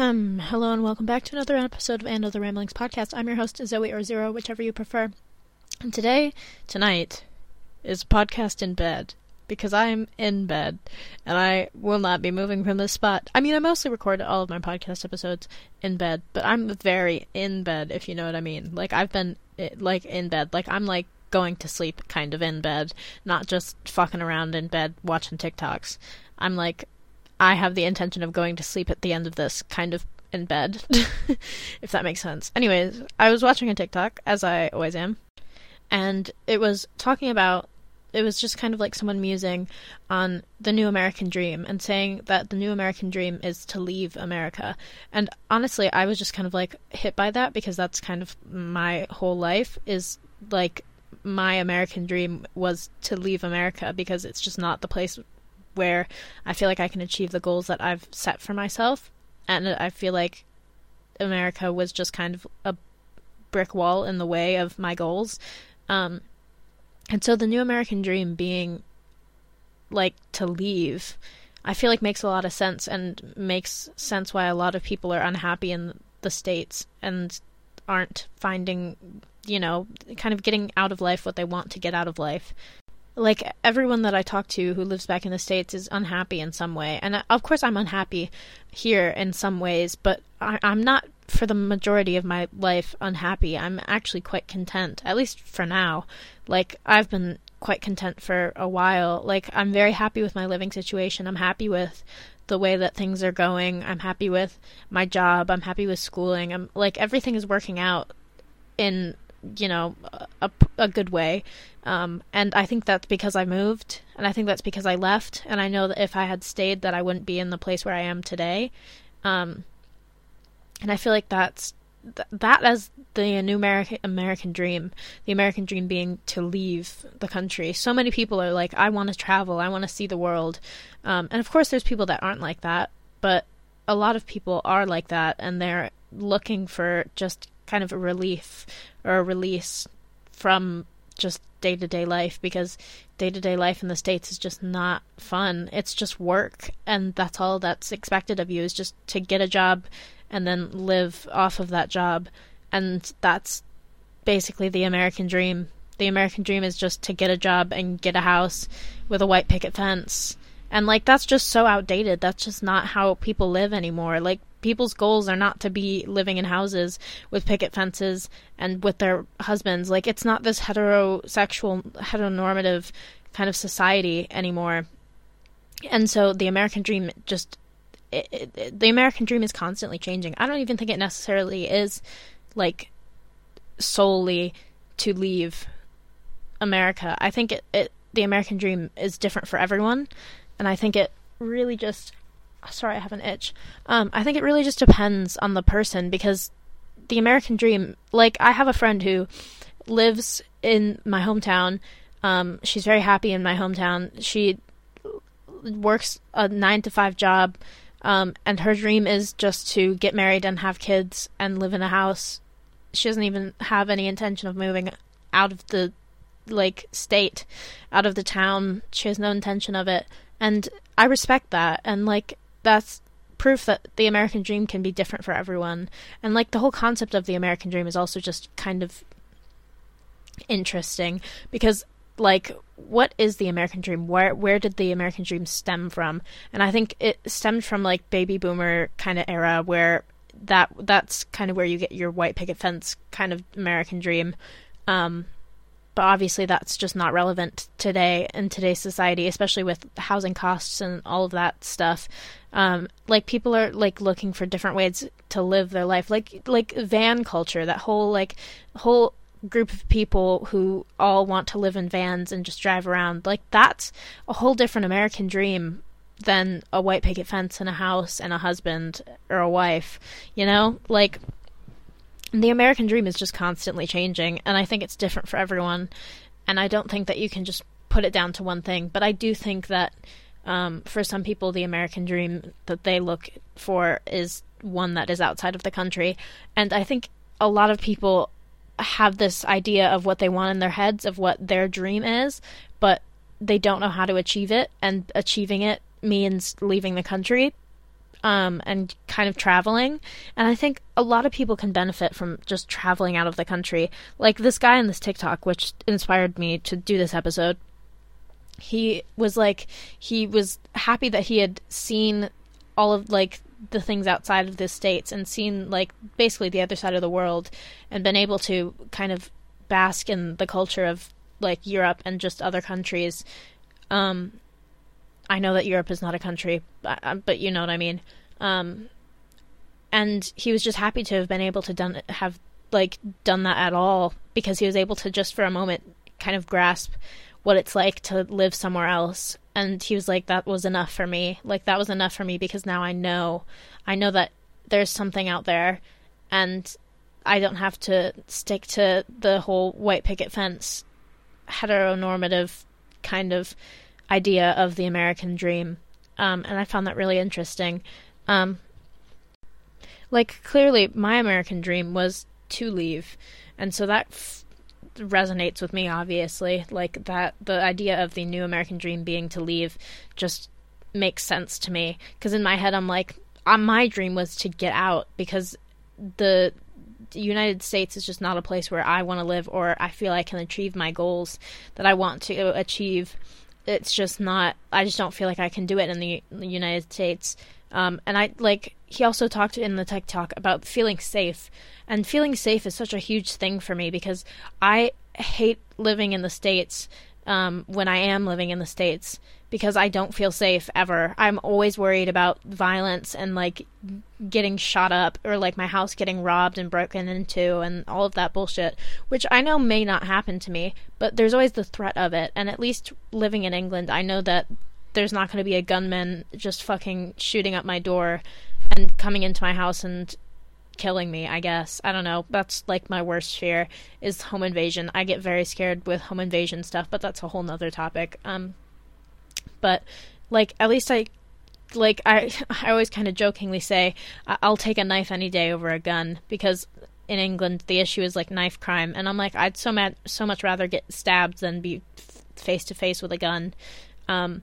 Hello and welcome back to another episode of And Other Ramblings podcast. I'm your host, Zoe or Zero, whichever you prefer. And today, tonight, is podcast in bed because I'm in bed and I will not be moving from this spot. I mean, I mostly record all of my podcast episodes in bed, but I'm very in bed, if you know what I mean. Like, I've been, eh, like, in bed. Like, I'm, like, going to sleep kind of in bed, not just fucking around in bed watching TikToks. I'm, like, I have the intention of going to sleep at the end of this kind of in bed, if that makes sense. Anyways, I was watching a TikTok, as I always am, and it was talking about it was just kind of like someone musing on the new American dream and saying that the new American dream is to leave America. And honestly, I was just kind of like hit by that because that's kind of my whole life is like my American dream was to leave America because it's just not the place where I feel like I can achieve the goals that I've set for myself. And I feel like America was just kind of a brick wall in the way of my goals. Um, and so the new American dream being like to leave, I feel like makes a lot of sense and makes sense why a lot of people are unhappy in the States and aren't finding, you know, kind of getting out of life what they want to get out of life. Like everyone that I talk to who lives back in the States is unhappy in some way. And uh, of course, I'm unhappy here in some ways, but I- I'm not for the majority of my life unhappy. I'm actually quite content, at least for now. Like, I've been quite content for a while. Like, I'm very happy with my living situation. I'm happy with the way that things are going. I'm happy with my job. I'm happy with schooling. I'm like, everything is working out in, you know, a, a good way. Um, and I think that's because I moved, and I think that's because I left, and I know that if I had stayed, that I wouldn't be in the place where I am today. Um, and I feel like that's th- that as the new American American dream, the American dream being to leave the country. So many people are like, I want to travel, I want to see the world, um, and of course, there's people that aren't like that, but a lot of people are like that, and they're looking for just kind of a relief or a release from just day to day life because day to day life in the States is just not fun. It's just work, and that's all that's expected of you is just to get a job and then live off of that job. And that's basically the American dream. The American dream is just to get a job and get a house with a white picket fence. And like that's just so outdated. That's just not how people live anymore. Like people's goals are not to be living in houses with picket fences and with their husbands. Like it's not this heterosexual heteronormative kind of society anymore. And so the American dream just it, it, the American dream is constantly changing. I don't even think it necessarily is like solely to leave America. I think it, it the American dream is different for everyone, and I think it really just sorry, I have an itch. Um, I think it really just depends on the person because the American dream, like I have a friend who lives in my hometown. Um, she's very happy in my hometown. She works a nine to five job um, and her dream is just to get married and have kids and live in a house. She doesn't even have any intention of moving out of the like state, out of the town. She has no intention of it. And I respect that. And like that's proof that the American dream can be different for everyone. And like the whole concept of the American dream is also just kind of interesting because like what is the American dream? Where where did the American dream stem from? And I think it stemmed from like baby boomer kind of era where that that's kind of where you get your white picket fence kind of American dream. Um, but obviously that's just not relevant today in today's society, especially with housing costs and all of that stuff. Um, like people are like looking for different ways to live their life, like like van culture, that whole like whole group of people who all want to live in vans and just drive around. Like that's a whole different American dream than a white picket fence and a house and a husband or a wife. You know, like the American dream is just constantly changing, and I think it's different for everyone. And I don't think that you can just put it down to one thing, but I do think that um, for some people, the American dream that they look for is one that is outside of the country. And I think a lot of people have this idea of what they want in their heads of what their dream is, but they don't know how to achieve it, and achieving it means leaving the country. Um, and kind of traveling. And I think a lot of people can benefit from just traveling out of the country. Like this guy in this TikTok, which inspired me to do this episode. He was like, he was happy that he had seen all of like the things outside of the states and seen like basically the other side of the world and been able to kind of bask in the culture of like Europe and just other countries. Um, I know that Europe is not a country, but, uh, but you know what I mean. Um, and he was just happy to have been able to done have like done that at all because he was able to just for a moment kind of grasp what it's like to live somewhere else. And he was like that was enough for me. Like that was enough for me because now i know. I know that there's something out there and i don't have to stick to the whole white picket fence heteronormative kind of idea of the american dream um, and i found that really interesting. Um, like clearly my american dream was to leave and so that f- resonates with me obviously. Like that the idea of the new american dream being to leave just makes sense to me because in my head i'm like uh, my dream was to get out because the united states is just not a place where i want to live or i feel i can achieve my goals that i want to achieve it's just not i just don't feel like i can do it in the, the united states um, and i like he also talked in the TikTok about feeling safe. And feeling safe is such a huge thing for me because I hate living in the States um, when I am living in the States because I don't feel safe ever. I'm always worried about violence and like getting shot up or like my house getting robbed and broken into and all of that bullshit, which I know may not happen to me, but there's always the threat of it. And at least living in England, I know that there's not going to be a gunman just fucking shooting up my door and coming into my house and killing me, I guess. I don't know. That's like my worst fear is home invasion. I get very scared with home invasion stuff, but that's a whole nother topic. Um but like at least I like I I always kind of jokingly say I'll take a knife any day over a gun because in England the issue is like knife crime and I'm like I'd so mad so much rather get stabbed than be face to face with a gun. Um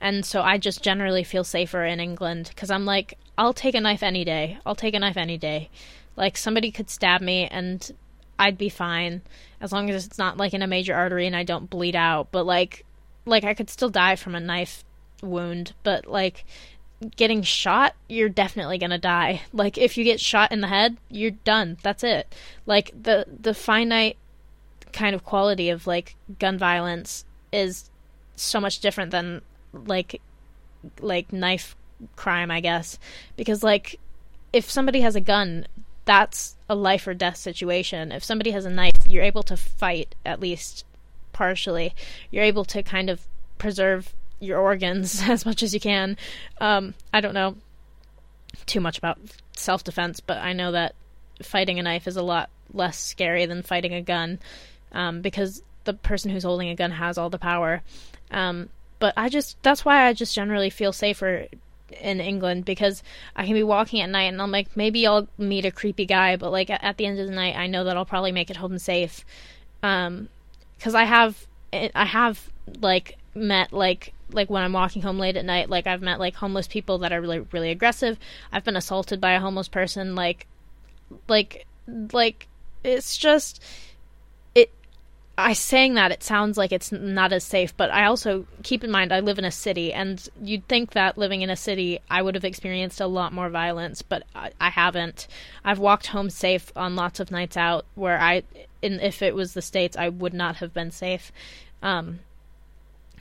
and so I just generally feel safer in England because I'm like, I'll take a knife any day. I'll take a knife any day. Like somebody could stab me and I'd be fine as long as it's not like in a major artery and I don't bleed out. But like, like I could still die from a knife wound. But like, getting shot, you're definitely gonna die. Like if you get shot in the head, you're done. That's it. Like the the finite kind of quality of like gun violence is so much different than like like knife crime, I guess, because like if somebody has a gun, that's a life or death situation. If somebody has a knife, you're able to fight at least partially. You're able to kind of preserve your organs as much as you can. Um, I don't know too much about self defense, but I know that fighting a knife is a lot less scary than fighting a gun um, because the person who's holding a gun has all the power. Um, but I just that's why I just generally feel safer in England because I can be walking at night and I'm like maybe I'll meet a creepy guy, but like at the end of the night I know that I'll probably make it home safe. Um, because I have I have like met like like when I'm walking home late at night, like I've met like homeless people that are really really aggressive. I've been assaulted by a homeless person, like like like it's just I saying that it sounds like it's not as safe, but I also keep in mind I live in a city, and you'd think that living in a city I would have experienced a lot more violence, but I, I haven't. I've walked home safe on lots of nights out where I, in, if it was the states, I would not have been safe. Um,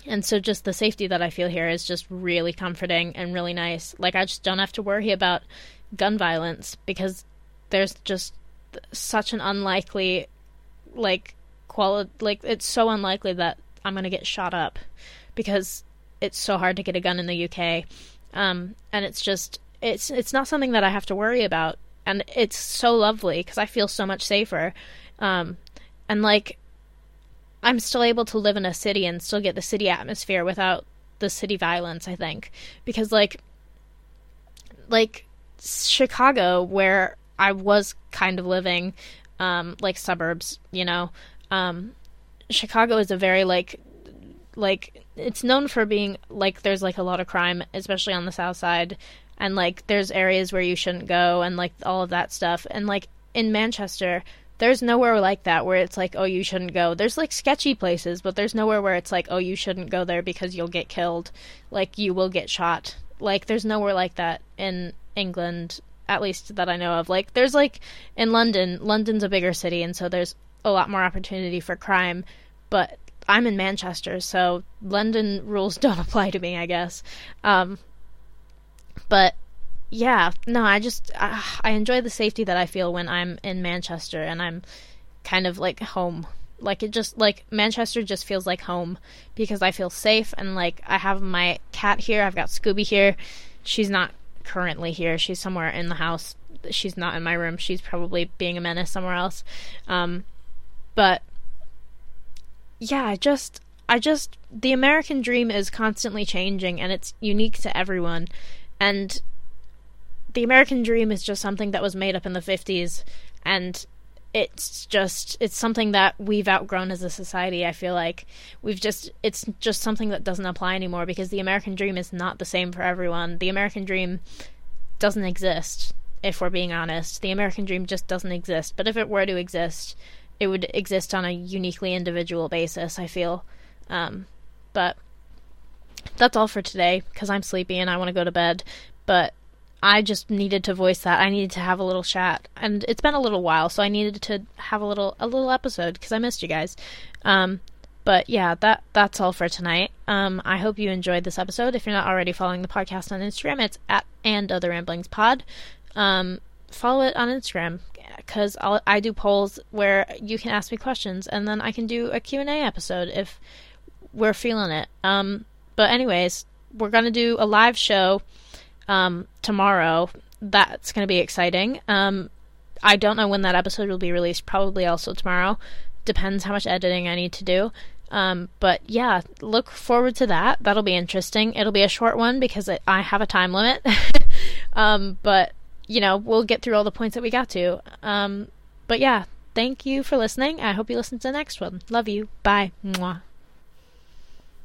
and so just the safety that I feel here is just really comforting and really nice. Like I just don't have to worry about gun violence because there's just such an unlikely like quality like it's so unlikely that I'm going to get shot up because it's so hard to get a gun in the UK. Um, and it's just it's it's not something that I have to worry about and it's so lovely because I feel so much safer. Um, and like I'm still able to live in a city and still get the city atmosphere without the city violence, I think. Because like like Chicago where I was kind of living um like suburbs, you know, um, Chicago is a very like like it's known for being like there's like a lot of crime, especially on the south side. and like there's areas where you shouldn't go and like all of that stuff. And like in Manchester there's nowhere like that where it's like oh you shouldn't go. There's like sketchy places but there's nowhere where it's like oh you shouldn't go there because you'll get killed. Like you will get shot. Like there's nowhere like that in England at least that I know of. Like there's like in London London's a bigger city and so there's a lot more opportunity for crime but I'm in Manchester so London rules don't apply to me I guess um but yeah, no, I just uh, I enjoy the safety that I feel when I'm in Manchester and I'm kind of like home. Like it just like Manchester just feels like home because I feel safe and like I have my cat here. I've got Scooby here. She's not currently here. She's somewhere in the house. She's not in my room. She's probably being a menace somewhere else. Um, but yeah, I just I just the American dream is constantly changing and it's unique to everyone. And the American dream is just something that was made up in the 50s and it's just it's something that we've outgrown as a society i feel like. We've just it's just something that doesn't apply anymore because the american dream is not the same for everyone. The american dream doesn't exist if we're being honest. The american dream just doesn't exist. But if it were to exist it would exist on a uniquely individual basis i feel um, but that's all for today because i'm sleepy and i want to go to bed but I just needed to voice that. I needed to have a little chat, and it's been a little while, so I needed to have a little a little episode because I missed you guys. Um, but yeah, that that's all for tonight. Um, I hope you enjoyed this episode. If you're not already following the podcast on Instagram, it's at and other ramblings pod. Um, follow it on Instagram because I do polls where you can ask me questions, and then I can do a Q and A episode if we're feeling it. Um, but anyways, we're gonna do a live show um, tomorrow. That's going to be exciting. Um, I don't know when that episode will be released. Probably also tomorrow. Depends how much editing I need to do. Um, but yeah, look forward to that. That'll be interesting. It'll be a short one because it, I have a time limit. um, but you know, we'll get through all the points that we got to. Um, but yeah, thank you for listening. I hope you listen to the next one. Love you. Bye. Mwah.